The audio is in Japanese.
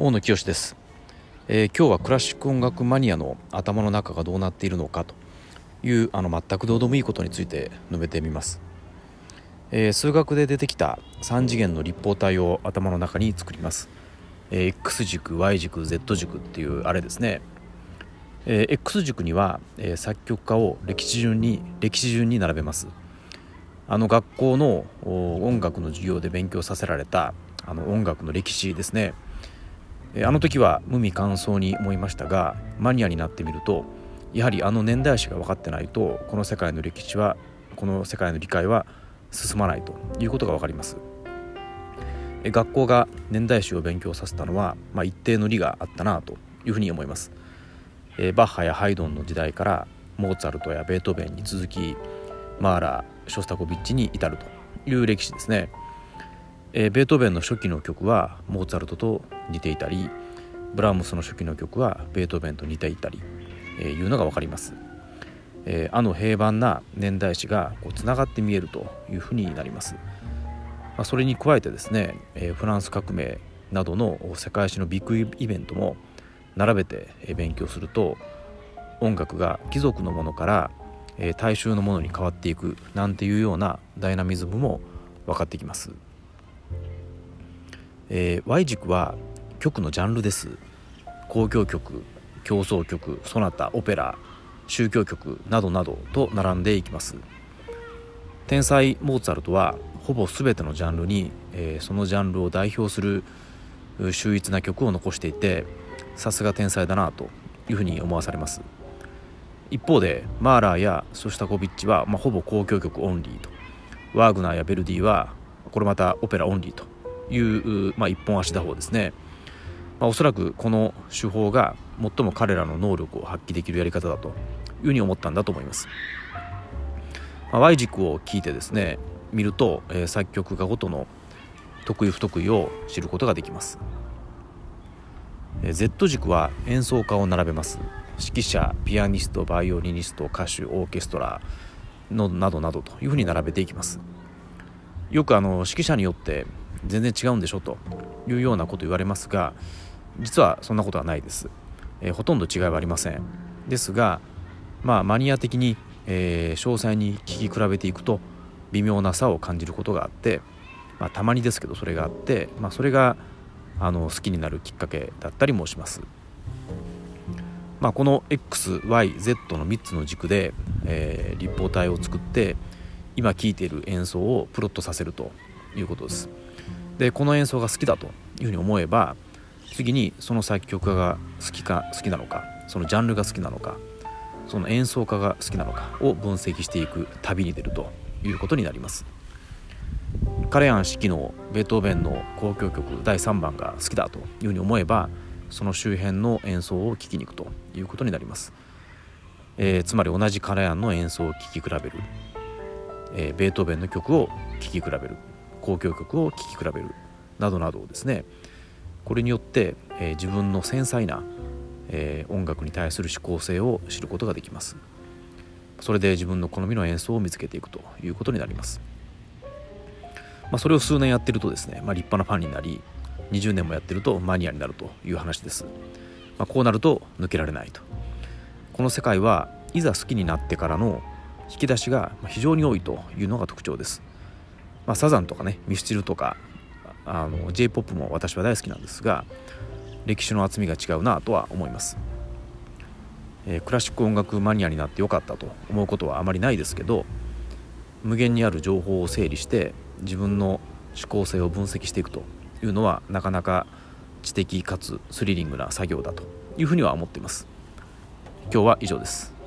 大野清です、えー、今日はクラシック音楽マニアの頭の中がどうなっているのかというあの全くどうでもいいことについて述べてみます、えー、数学で出てきた3次元の立方体を頭の中に作ります、えー、X 軸 Y 軸 Z 軸っていうあれですね、えー、X 軸には、えー、作曲家を歴史順に歴史順に並べます。あの学校の音楽の授業で勉強させられたあの音楽の歴史ですね。あの時は無味乾燥に思いましたがマニアになってみるとやはりあの年代史が分かってないとこの世界の歴史はこの世界の理解は進まないということが分かります。学校が年代史を勉強させたのは、まあ、一定の理があったなというふうに思います。バッハやハイドンの時代からモーツァルトやベートーベンに続きマーラーショスタコビッチに至るという歴史ですね。えー、ベートーベンの初期の曲はモーツァルトと似ていたりブラームスの初期の曲はベートーベンと似ていたり、えー、いうのが分かります、えー、あの平凡な年代史がつながって見えるというふうになります、まあ、それに加えてですね、えー、フランス革命などの世界史のビッグイベントも並べて勉強すると音楽が貴族のものから大衆のものに変わっていくなんていうようなダイナミズムも分かってきます。えー、Y 軸は曲のジャンルです。交響曲競争曲ソナタオペラ宗教曲などなどと並んでいきます。天才モーツァルトはほぼ全てのジャンルに、えー、そのジャンルを代表する秀逸な曲を残していてさすが天才だなというふうに思わされます。一方でマーラーやソシタコビッチは、まあ、ほぼ交響曲オンリーと。ワーグナーやベルディはこれまたオペラオンリーと。いう、まあ、一本足打法ですね、まあ、おそらくこの手法が最も彼らの能力を発揮できるやり方だというふうに思ったんだと思います、まあ、Y 軸を聞いてですね見ると、えー、作曲家ごとの得意不得意を知ることができます、えー、Z 軸は演奏家を並べます。指揮者ピアニストバイオリニスト歌手オーケストラのなどなどというふうに並べていきます。よくあの指揮者によって全然違うんでしょというようなこと言われますが実はそんなことはないです、えー、ほとんど違いはありませんですがまあマニア的に、えー、詳細に聞き比べていくと微妙な差を感じることがあって、まあ、たまにですけどそれがあって、まあ、それがあの好きになるきっかけだったりもします。まあ、この XYZ の3つの軸で、えー、立方体を作って今聴いている演奏をプロットさせるということです。でこの演奏が好きだというふうに思えば次にその作曲家が好きか好きなのかそのジャンルが好きなのかその演奏家が好きなのかを分析していく旅に出るということになります。カレアン式のベートーベンの交響曲第3番が好きだというふうに思えばその周辺の演奏を聴きに行くということになります、えー、つまり同じカレアンの演奏を聴き比べる、えー、ベートーベンの曲を聴き比べる。交響曲を聴き比べるなどなどですねこれによって、えー、自分の繊細な、えー、音楽に対する思考性を知ることができます。それで自分の好みの演奏を見つけていくということになります、まあ、それを数年やってるとですね、まあ、立派なファンになり20年もやってるとマニアになるという話です、まあ、こうなると抜けられないと。この世界はいざ好きになってからの引き出しが非常に多いというのが特徴です。まあ、サザンとかねミスチルとかあの j p o p も私は大好きなんですが歴史の厚みが違うなとは思います、えー、クラシック音楽マニアになってよかったと思うことはあまりないですけど無限にある情報を整理して自分の思考性を分析していくというのはなかなか知的かつスリリングな作業だというふうには思っています。今日は以上です。